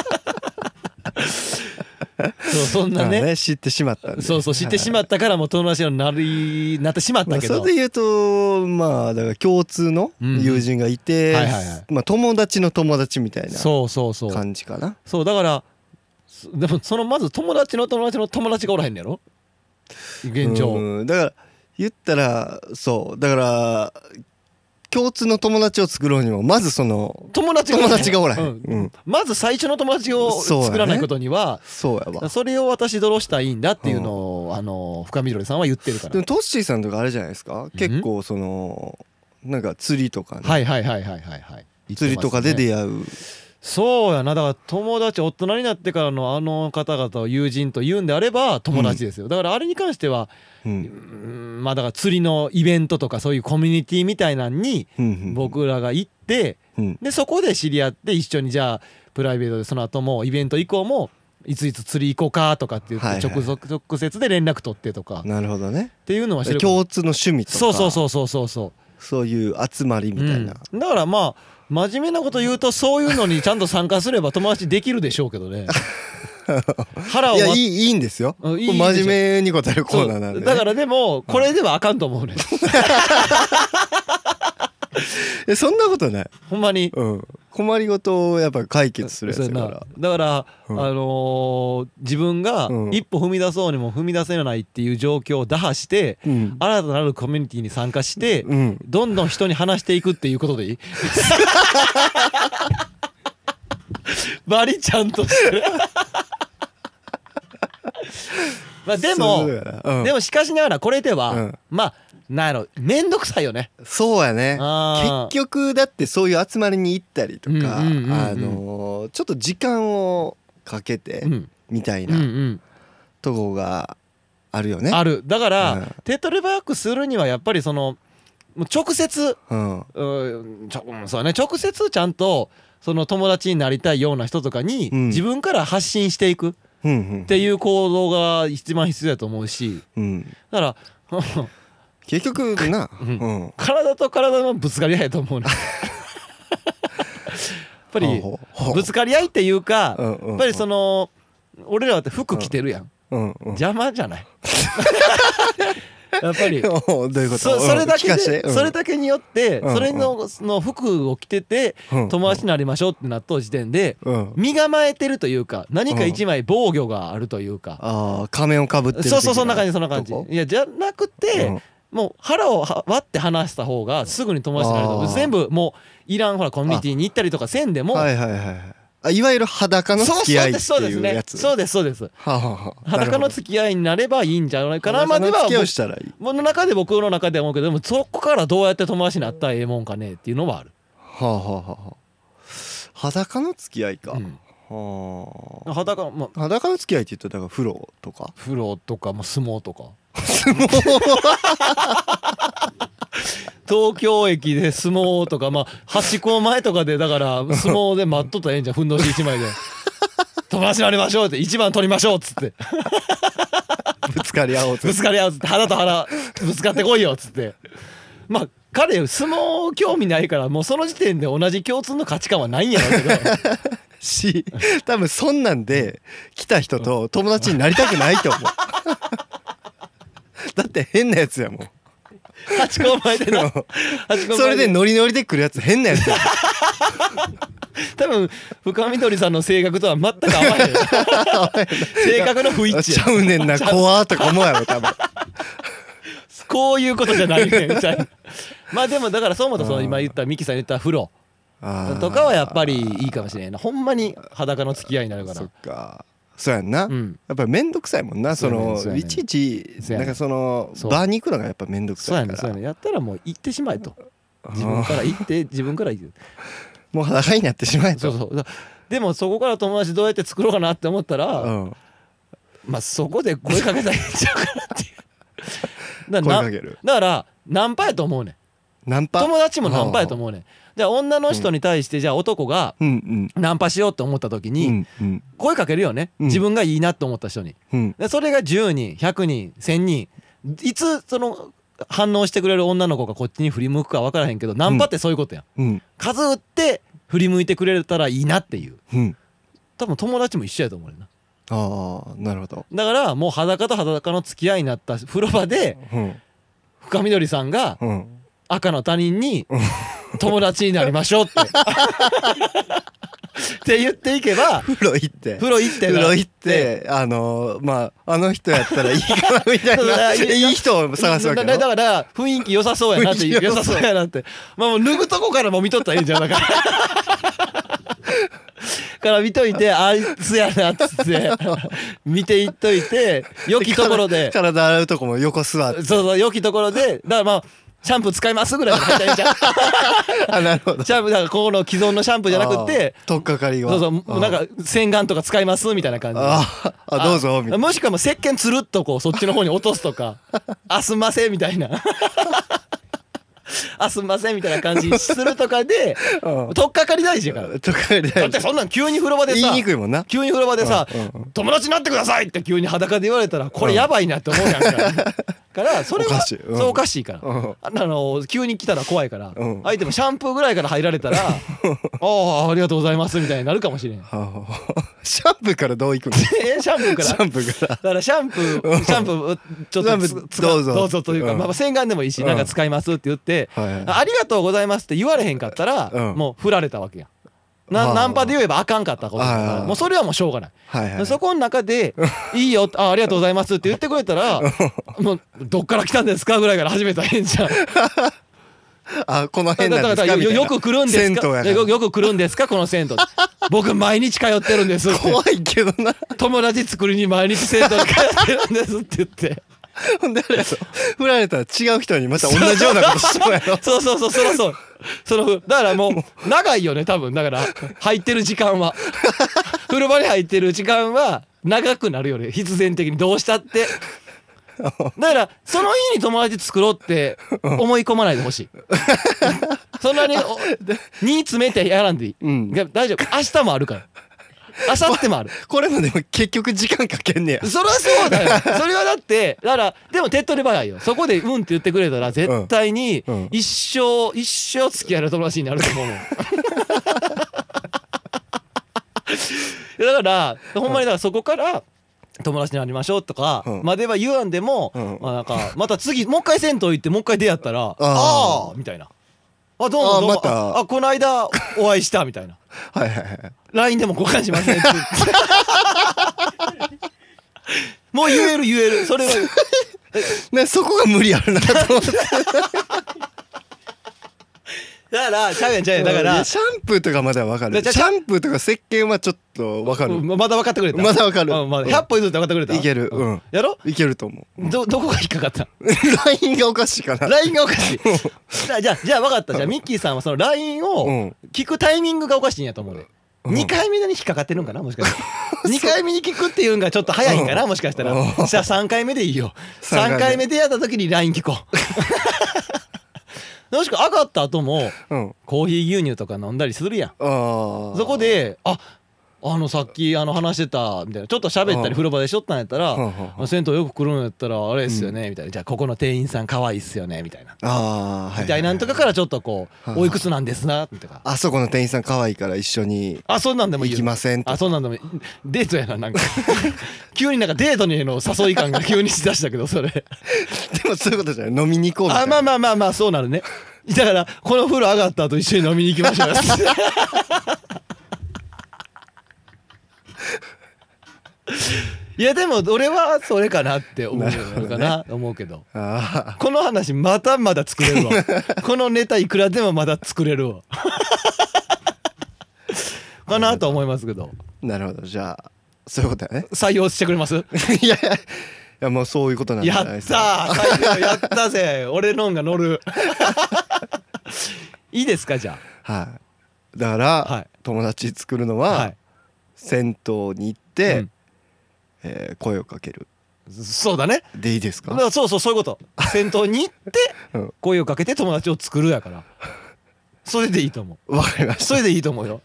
そうそんなまあね知ってしまったんで。そうそう知ってしまったからもう友達になりなってしまっまあ、たけど、それで言うとまあだから共通の友人がいて、うんはいはいはい。まあ、友達の友達みたいなそうそうそう。感じかな。そうだからそでもそのまず友達の友達の友達がおらへんねやろ？現状。うんだから言ったらそう。だから共通の友達を作ろうにもまずその友達友達がおらへん、うん。うん。まず最初の友達をそうやね作らないことにはそうやわ。それを私どうしたらいいんだっていうのを、あの深緑さんは言ってるから。でもトッシーさんとかあれじゃないですか？結構そのなんか釣りとかね、はいはいはいはいはいはい。釣りとかで出会うそうやな。だから友達大人になってからのあの方々を友人と言うんであれば友達ですよ、だからあれに関しては、うん。うんまあだから釣りのイベントとかそういうコミュニティみたいなんにうんうん僕らが行ってうん。でそこで知り合って一緒にじゃあプライベートでその後もイベント以降もいついつ釣り行こうかとかって言って直属直接で連絡取ってとか。っなるほどね。ていうのは共通の趣味とか。そうそうそうそうそうそう。そういう集まりみたいな、うん。だからまあ真面目なこと言うとそういうのにちゃんと参加すれば友達できるでしょうけどね。腹をいやいいいいんですよ。真面目に答えるコーナーなんで、ね、だからでもこれではあかんと思うね えそんなことない、ほんまに？うん、困りごとをやっぱ解決するやつだから。だから、うん。あのー自分がうん。一歩踏み出そうにも踏み出せないっていう状況を打破して、うん、新たなるコミュニティに参加して、うん、どんどん人に話していくっていうことでいい？バリちゃんとしてる。まあでもでもしかしながらこれでは、うん。まあなんやろ面倒くさいよね。そうやね。結局だってそういう集まりに行ったりとか、うんうんうんうんあのーちょっと時間をかけてうん。みたいうんうなん。とこがあるよね。ある。だから、うん。手っ取り早くするにはやっぱりその直接うん。うんちそうだね。直接ちゃんとその友達になりたいような人とかにうん。自分から発信していくっていう行動が一番必要だと思うし。うん。だから 結局な、うん。うん。体と体のぶつかり合いやと思うね。やっぱりぶつかり合いっていうかうんうんうん。やっぱりその俺らって服着てるやん。うんうん。邪魔じゃない？やっぱり。そそれだけそれだけによってうんそれのの服を着ててうん友達になりましょうってなった時点でうん。身構えてるというか何か一枚防御があるというか。ああ仮面をかぶってるそうそうそんな感じそんな感じ。いやじゃなくてもう腹をは割って話した方がすぐに友達になれるあー。全部もういらんほらコミュニティに行ったりとかせんでもはいはいはいはい。あいわゆる裸の付き合いってそうですそうです。そうですそうです。はあはあはあ。裸の付き合いになればいいんじゃないかな。まあでは裸の付き合いをしたらいい。僕の中で僕の中では思うけどでもそこからどうやって友達になったらええもんかねっていうのはある、はあはあはあはあ。裸の付き合いか、うん。はあ。裸まあ。裸の付き合いって言ったらだから風呂とか？風呂とかも相撲とか 東京駅で相撲とかまあ八甲前とかでだから相撲で待っとったらええんじゃん。ふんどし一枚で。友達になりましょうって一番取りましょうっつって。ぶつかり合おうと。ぶつかり合うっつって。腹と腹ぶつかってこいよっつって。まあ彼相撲興味ないからもうその時点で同じ共通の価値観はないんやろうけど。し多分そんなんで来た人と友達になりたくないと思うだって変なやつやもん。八甲前でな八甲前それでノリノリで来るやつ変なやつや。多分深緑さんの性格とは全く合わへん。性格の不一致や。ちゃうねんな怖とか思うやろ多分。こういうことじゃないねみたいな。まあでもだからそう思うとそのうん。今言ったミキさん言った風呂とかはやっぱりいいかもしれないな。ほんまに裸の付き合いになるから。そっかそうやんな、うん。やっぱり面倒くさいもんな。そのいちいちなんかそのそう。バーに行くのがやっぱ面倒くさいから。やったらもう行ってしまえと。自分から行って自分から行く。もう裸になってしまえと。そうそう。だでもそこから友達どうやって作ろうかなって思ったら、うん、まあそこで声かけたらいいんちゃうかなっていう。だからな声かける。だからナンパやと思うねん。ナンパ？友達もナンパやとう思うねんじゃあ女の人に対してじゃあ男がナンパしようって思った時うに声かけるよね。うん。自分がいいなって思った人に。うん。でそれが10人100人1000人いつその反応してくれる女の子がこっちに振り向くか分からへんけどナンパってそういうことやん。うん。数打って振り向いてくれたらいいなっていう。うん。多分友達も一緒やと思うねんな。ああなるほど。だからもう裸と裸の付き合いになった風呂場でうん。深緑さんがうん。赤の他人に友達になりましょうって。って言っていけば風呂行って。風呂行って風呂行ってあのまああの人やったらいいかなみたいな。だいやいい人を探すわけだから雰囲気良さそうやなって雰囲気良さそう。良さそうやなって。まあもう脱ぐとこからも見とったらいいんじゃんだから から見といてあいつやなっつって。見ていっといて良きところで。体洗うとこも横座って。そうそう良きところで。だからまあシャンプー使いますぐらいで入ったらいいんじゃん あなるほど。シャンプーだからここの既存のシャンプーじゃなくてあー取っかかりは。そうそうなんか洗顔とか使いますみたいな感じで。あーあどうぞみたいなもしくはもう石鹸つるっとこうそっちの方に落とすとか。あすんませんみたいな。あすんませんみたいな感じにするとかでうん。取っかかり大事やから。取っかかりだってそんなん急に風呂場で言いさにくいもんな。急に風呂場でさうんうん「友達になってください!」って急に裸で言われたらこれやばいなって思うやんか。かからそれはおかしい。うん。そうおかしいから。うん。あの急に来たら怖いからうん。相手もシャンプーぐらいから入られたら「ああありがとうございます」みたいになるかもしれん。は あシャンプーからどういくの？シ えシャンプーから？ャンプーから。だからシャンプーシャンプーちょっとどうぞ。どうぞというか、うん。まあ、洗顔でもいいし、うん。なんか使いますって言って、はいはい。ありがとうございますって言われへんかったら、うん。もう振られたわけやんなナンパで言えばあかんかったことだかあーらもうそれはもうしょうがない、はいはい。そこの中で「いいよあありがとうございます」って言ってくれたら もう「どっから来たんですか?」ぐらいから始めたら変じゃん あこのだ辺なんですか？らよく来るんですか？よよく来るんですか？この銭湯。僕毎日通ってるんです怖いけどな。友達作りに毎日銭湯に通ってるんですって言って ほんであれやろ。振られたら違う人にまた同じようなことしそうやろ。そうそうそうそらそう。そのだからもう 長いよね多分。だから入ってる時間は。風呂場に入ってる時間は長くなるよね。必然的にどうしたって。だからその日に友達作ろうって思い込まないでほしい。そんなにおに詰めてやらんでいい、うん。大丈夫。明日もあるから明後日もある。これもでも結局時間かけんねや。そりゃそうだよ。それはだってだからでも手っ取り早いよ。そこで「うん」って言ってくれたら絶対に一生一生付き合える友達になると思う だからほんまにだからそこから友達になりましょうとかうん。までは言わんでも、うん。まあなんかまた次もう一回銭湯行ってもう一回出会ったら「ああ」みたいな「あどうもどうも。あまた。あこの間お会いした」みたいな。はいはいはい。LINE でも交換しませんって。言ってもう言える言える。それは ねそこが無理あるなと思って だからちゃうやんやん。だかいらやシャンプーとかまではわかる。シャンプーとか石鹸はちょっとわかる。うんまだ分かってくれた？まだわかる。うんまだ。うん。100歩譲って分かってくれた？いける。うん。やろ？いけると思う。どどこが引っかかった？LINE がおかしいかな LINE がおかしい。じゃあじゃあじゃあ分かった。じゃあミッキーさんはその LINE うをん。聞くタイミングがおかしいんやと思うでうん。2回目に引っかかってるんかな？もしかして。2回目に聞くっていうのがちょっと早いんかな？もしかしたら。うん。じゃあ3回目でいいよ。三回目。3回目出会った時に LINE 聞こう もしくは上がった後もうん。コーヒー牛乳とか飲んだりするやん。そこでああのさっきあの話してたみたいな。ちょっと喋ったうん。り風呂場でしょったんやったら銭湯よく来るんやったらあれっすよねみたいな。じゃあここの店員さん可愛いっすよねみたいな。みたいなんとかからちょっとこうはいおいくつなんですなみたいな。あそこの店員さん可愛いから一緒にあそんなんでもいい行よきませんと。あそんなんでもいい。デートやななんか。急になんかデートにの誘い感が 急にしだしたけどそれ。でもそういうことじゃない。飲みに行こうみたいな。あまあまあまあまあそうなるね。だからこの風呂上がった後一緒に飲みに行きましょうよいやでも俺はそれかなって思うなるほどね。かな思うけど。あこの話まだまだ作れるわ。このネタいくらでもまだ作れるわ。かなと思いますけど。あなるほど。じゃあそういうことだね。採用してくれます？いやいやいやもうそういうことなんじやったゃないですか。ー採用やったぜ！俺のんが乗る。いいですかじゃはい。だから、はい。友達作るのあは、銭湯に行って、うん。えー声をかける。そうだね。でいいですか？だそうそうそういうこと。銭湯に行ってうん。声をかけて友達を作るやから。それでいいと思わかりましうそれでいいと思うよ。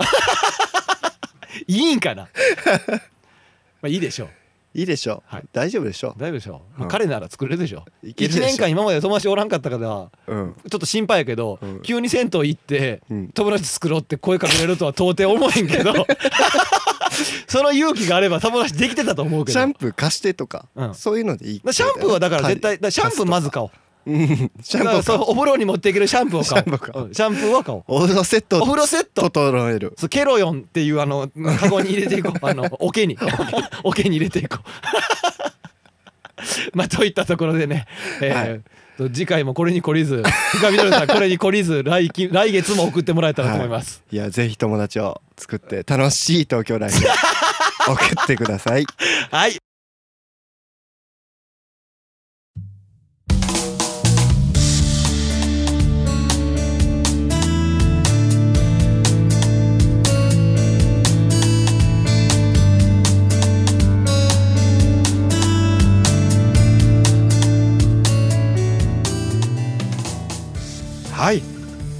いいんかな？まあいいでしょう。たいいでしょ。う、はい。大丈夫でしょ。大丈夫でしょ。う、まあうん。彼なら作れるでしょ。1いけるでしょ。年間今まで友達おらんかったからううん。ちょっと心配やけど、うん。急に銭湯行って、うん。友達作ろうって声かけれるとは到底思えんけど その勇気があれば友達できてたと思うけど。シャンプー貸してとか、うん。そういうのでいい。シャンプーはだから絶対シャンプーまず買おう。うんシャンプだからそうお風呂に持っていけるシャンプーを買おう。シャンプー買おう。うん。シャンプーは買おう。お風呂セット。お風呂セット。整える。そうケロヨンっていうあのカゴに入れていこう。あの桶に。桶に。入れていこう。まあといったところでね、えーはい。と次回もこれに懲りず深見さんこれに懲りず来期来月も送ってもらえたらと思います、いやぜひ友達を作って楽しい東京ライフを送ってください。はいはい、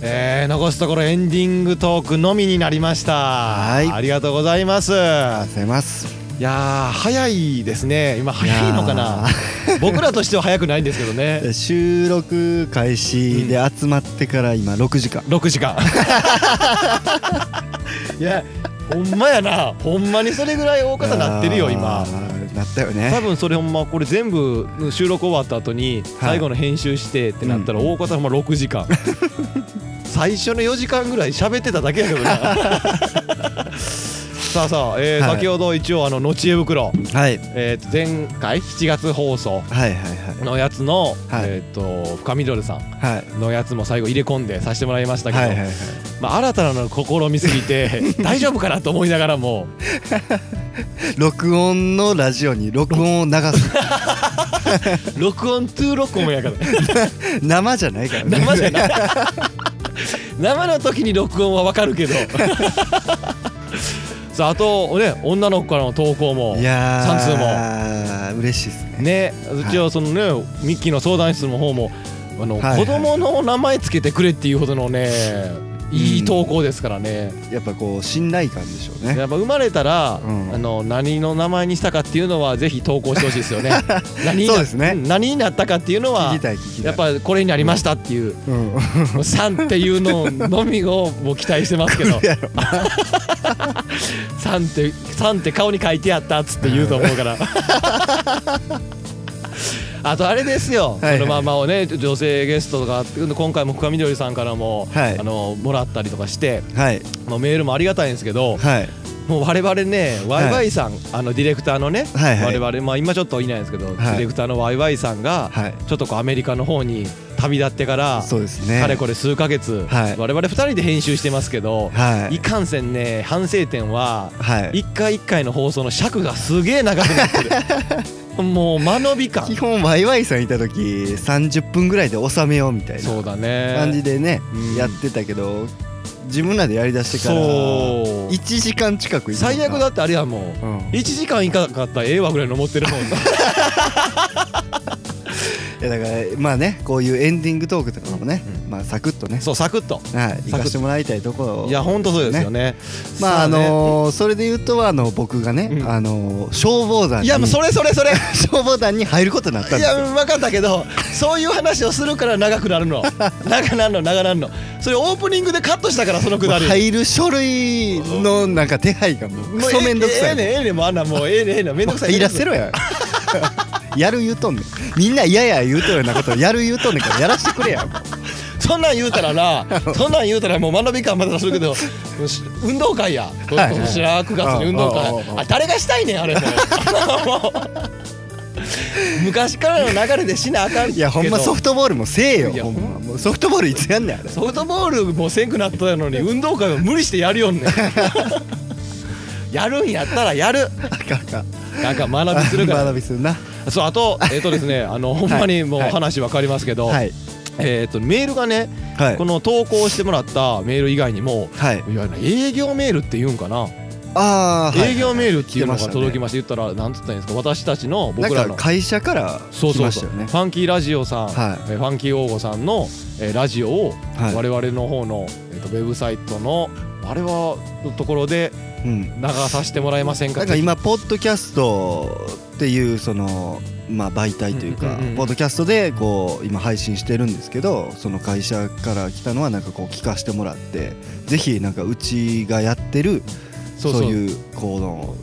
えー、残すところエンディングトークのみになりました。はい。ありがとうございます。ありがとうございます。いやー早いですね。今早いのかな？僕らとしては早くないんですけどね。収録開始で集まってから今6時間、6時間。いやほんまやな。ほんまにそれぐらい大方なってるよ今なったよ多ね分それほんまこれ全部収録終わった後に最後の編集してってなったら大方ほんま6時間。最初の4時間ぐらい喋ってただけやけどな さあさあ、えーはい。先ほど一応あののちえ袋、はい。えー、と前回？7月放送。はいはいはい。のやつの、はい。えー、と深緑さん。はい。のやつも最後入れ込んでさせてもらいましたけど、はいはいはい。まあ、新たな試みすぎて 大丈夫かなと思いながらも。録音のラジオに録音を流す。録音トゥー録音やから。生じゃないからね。生じゃない。生の時に録音はわかるけどさああとね女の子からの投稿もいや算数ー嬉しいですね。ねうちはそのね、ミッキーの相談室の方もあの、はいはい子供の名前つけてくれっていうほどのねいい投稿ですからね、やっぱこう信頼感でしょうね。やっぱ生まれたら、うん。あの何の名前にしたかっていうのはぜひ投稿してほしいですよね。何になそうですね。ん何になったかっていうのはやっぱこれになりましたっていううん。もう3っていうの のみをもう期待してますけどやろ3って3って顔に書いてあったっつって言うと思うから。あとあれですよ、はい。はいそのままをね女性ゲストとか今回も深みどりさんからも、はい。あのもらったりとかしてはい。もうメールもありがたいんですけどはい。もう我々ねワイワイさん、あのディレクターのね、はいはい。我々まあ今ちょっといないんですけど、はい。ディレクターのワイワイさんが、はい。ちょっとこうアメリカの方に旅立ってからそうですね。かれこれ数ヶ月、はい。我々2人で編集してますけど、はい。いかんせんね反省点ははい。一回一回の放送の尺がすげえ長くなってる。もう間延び感。基本ワイワイさんいた時30分ぐらいで収めようみたいなそうだね。感じでねうん。やってたけど自分らでやりだしてからそう。1時間近く最悪だってあれやもん。うん。1時間いかなかったらええわぐらいの持ってるもん いやだからまあねこういうエンディングトークとかもねまあサクッとね。そうサクッと。はい行かしてもらいたいところいやほんとそうですよね。まああのーそれで言うとあの僕がねうん。あのー消防団にいやもうそれそれそれ。消防団に入ることになったんいですよ。や分かったけどそういう話をするから長くなるの。長なんの長なんの。それオープニングでカットしたからそのくだり。入る書類のなんか手配がもうクソめんどくさい。ええねんええねんもうあんなもうええねんええねんめんどくさい。入らせろややる言うとんねん。みんな嫌や言うとるようなことやる言うとんねんからやらしてくれや。そんなん言うたらな そんなん言うたらもう学び感まだするけど運動会や。今はいはい。年は9月に運動会。あ誰がしたいねんあれも 昔からの流れでしなあかんいやほんまソフトボールもせえよいやほんま。ソフトボールいつやんねんあれ。ソフトボールもせんくなったのに運動会は無理してやるよんねん。やるんやったらやる。あかんあかんなんか学びするから。学びするな。そうあとえっ、とですね あのほんまにもうはい。話分かりますけど、はい。えっ、とメールがねはい。この投稿してもらったメール以外にもはい。いわゆる営業メールって言うんかな、ああ営業メールっていうのが届きままして言ったらなんつったらいいんですか私たちのな僕らの。会社からそうそうそう、来ましたよね。ファンキーラジオさん、はえーファンキー王吾さんの、えーラジオをはい。我々の方の、えー、とウェブサイトのあれはのところでうん流させてもらえませんか？なんか今ポッドキャストっていうそのまあ媒体というかうんうんうんうん。ポッドキャストでこう今配信してるんですけどその会社から来たのはなんかこう聞かせてもらってぜひなんかうちがやってるそういうこの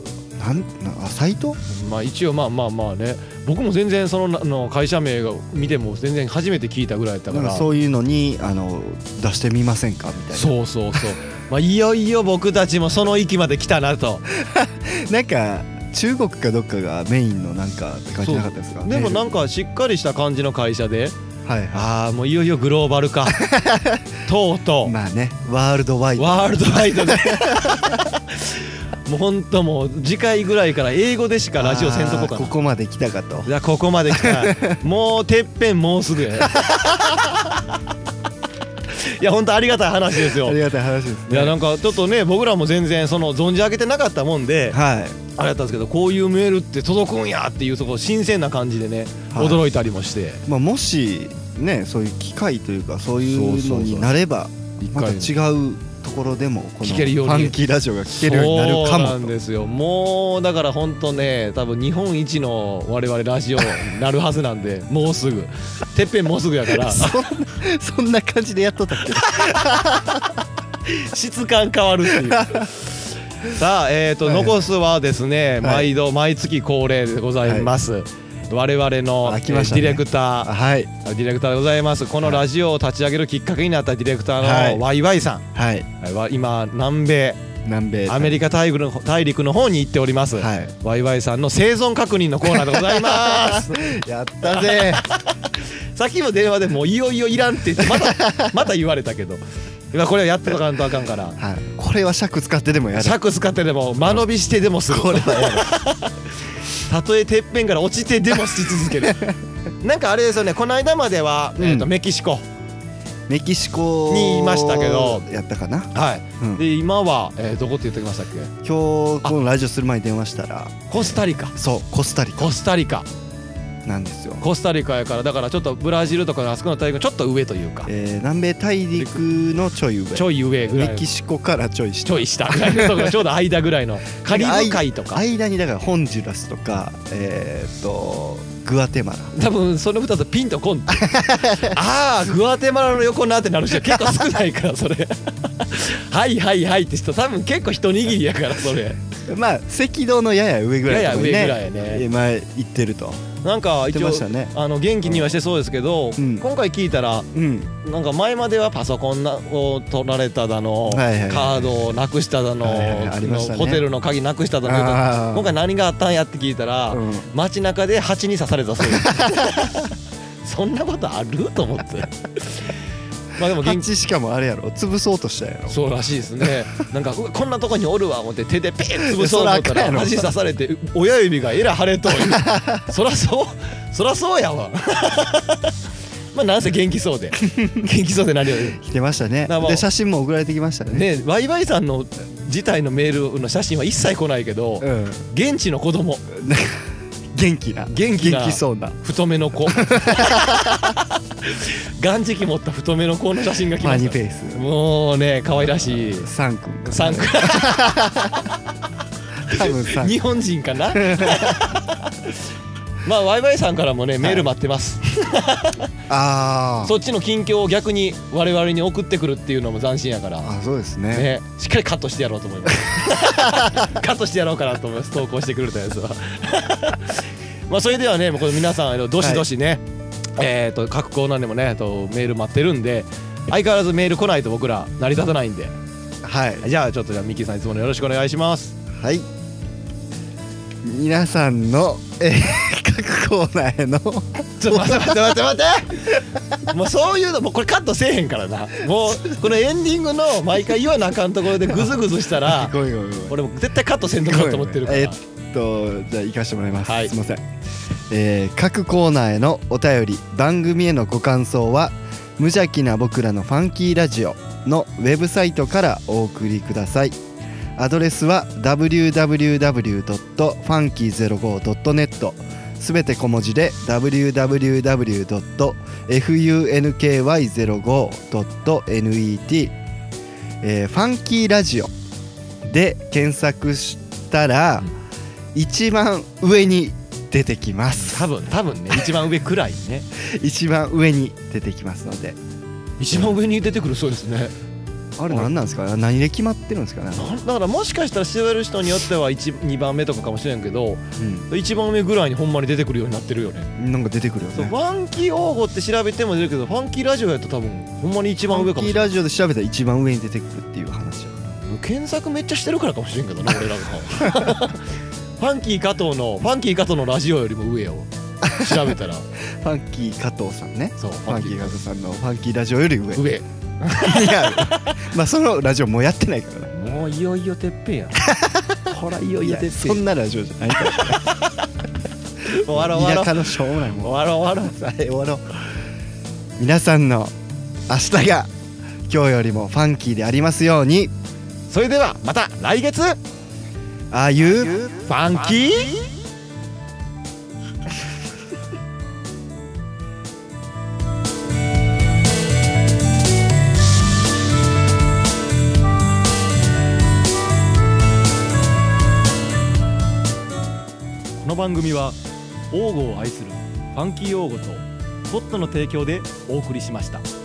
なんなあサイト？まあ一応まあまあまあね。僕も全然そのあの会社名が見ても全然初めて聞いたぐらいだったなんからかそういうのにあの出してみませんか？みたいな。そうそうそう。まあいよいよ僕たちもその域まで来たなと。なんか中国かどっかがメインのなんかって書いてなかったですか？でもなんかかしっかりした感じの会社で。はいはああもういよいよグローバル化。とうという。まあね。ワールドワイド。ワールドワイドで もうほんともう次回ぐらいから英語でしかラジオせんとこかな。こまで来たかと。いやここまで来た。もうてっぺんもうすぐ。や いやほんとありがたい話ですよ。ありがたい話ですね。いやなんかちょっとね僕らも全然その存じ上げてなかったもんではい。あれやったんですけどこういうメールって届くんやっていうそこ新鮮な感じでねはい。驚いたりもして。まあ、もしねそういう機会というかそういうのになれば一また回違うところでもこのファンキーラジオが聞けるようになるかそうなんもですよ。もうだから本当ね多分日本一の我々ラジオになるはずなんで もうすぐ。てっぺんもうすぐやから。そんな そんな感じでやっとったっけ？質感変わるっていう。さあえーと、はい残すはですね、はい。毎度毎月恒例でございます、我々の、あ来ましたね。えーディレクター。はい。ディレクターでございます。このラジオを立ち上げるきっかけになったディレクタはい。ーのワイワイさん、はい。は今南米。南米。アメリカ大陸の大陸の方に行っております、はい。ワイワイさんの生存確認のコーナーでございます。やったぜ。さっきも電話でもういよいよいらんって言ってまた また言われたけど。今これはやっておかんとあかんから。はい。これは尺使ってでもやる。尺使ってでも間延びしてでもする。これはやるたとえてっぺんから落ちてでもし続ける。なんかあれですよね。この間までは、うん。えー、とメキシコ。メキシコにいましたけど。やったかな、はい。うん、で今は、えーどこって言ってきましたっけ？今日このラジオする前に電話したら。コスタリカ。そうコスタリカ。コスタリカなんですよ、コスタリカやからだからちょっとブラジルとかのあそこの大陸のちょっと上というか。えー南米大陸のちょい上。ちょい上ぐらい。メキシコからちょい下。ちょい下ぐらいのところちょうど間ぐらいのカリブ海とか。間にだからホンジュラスとかえーっとグアテマラ。多分その2つピンとこん。ああグアテマラの横なってなる人結構少ないからそれ。はいはいはいって人多分結構一握りやからそれ。まあ赤道のやや上ぐらいやや上ぐらいやね。えー前行ってるとなんか一応ましたね。あの元気にはしてそうですけど、うん。今回聞いたらうん。なんか前まではパソコンなを取られただの、はいはいはいカードをなくしただの、はいはいはい。ありましたね。ホテルの鍵なくしただの今回何があったんやって聞いたら、うん。街中で蜂に刺されたそうです。そんなことある？と思ってまあでも元気蜂しかもあれやろ。潰そうとしたやろ。そうらしいですね。なんかこんなとこにおるわ思って手でペン潰そうと思ったそらあかんやろ。ら蜂刺されて親指がえらい腫れとる。そらそうそらそうやわ。まあなんせ元気そうで。元気そうで何より。来てましたね。で写真も送られてきましたね。ねワイワイさんの自体のメールの写真は一切来ないけどうん。現地の子供元気な。元気な元気そうな。太めの子。眼磁気持った太めの子の写真が来ました。もうね可愛らしい。サン君。かサンク多分サン日本人かな？まあワイワイさんからもねメール待ってます、あー。そっちの近況を逆に我々に送ってくるっていうのも斬新やから。あそうですね。ね。しっかりカットしてやろうと思います。カットしてやろうかなと思います。投稿してくれたやつはまあそれではねもうこれ皆さんどしどしね、えっ、と各コーナーでもねとメール待ってるんで相変わらずメール来ないと僕ら成り立たないんで。はい。じゃあちょっとじゃあミキさんいつものよろしくお願いします。はい。皆さんの、えー各コーナーへの？ちょっと待って待って待って待って。もうそういうのもうこれカットせえへんからな。もうこのエンディングの毎回言わなあかんところでグズグズしたら 俺も絶対カットせんとこうと思ってるからとじゃあ行かしてもらいます、はい。すいません、えー各コーナーへのお便り番組へのご感想は無邪気な僕らのファンキーラジオのウェブサイトからお送りください。アドレスは www.funky05.net すべて小文字で www.funky05.net、えーファンキーラジオで検索したら、うん一番上に出てきます。多分多分ね一番上くらいね。一番上に出てきますので。一番上に出てくるそうですね。あれ何なんですか？ね何で決まってるんですかね、だからもしかしたら調べる人によっては2番目とかかもしれんけど一番上ぐらいにほんまに出てくるようになってるよね。うん、なんか出てくるよね。そうファンキー応募って調べても出るけどファンキーラジオやと多分ほんまに一番上かもしれないファンキーラジオで調べたら一番上に出てくるっていう話や検索めっちゃしてるからかもしれんけどね俺らが ファンキー加藤のファンキー加藤のラジオよりも上よ。調べたら。ファンキー加藤さんね。そうファンキー。加藤さんのファンキーラジオより上。上。いやまあそのラジオもうやってないからな。もういよいよてっぺんや。ほらいよいよてっぺん。そんなラジオじゃないから。終わろう終わろう。田舎のしょうもないもん。終わろう終わろうはい終わろう皆さんの明日が今日よりもファンキーでありますように。それではまた来月。フああいうファンキーこの番組は王語を愛するファンキー王語とポットの提供でお送りしました。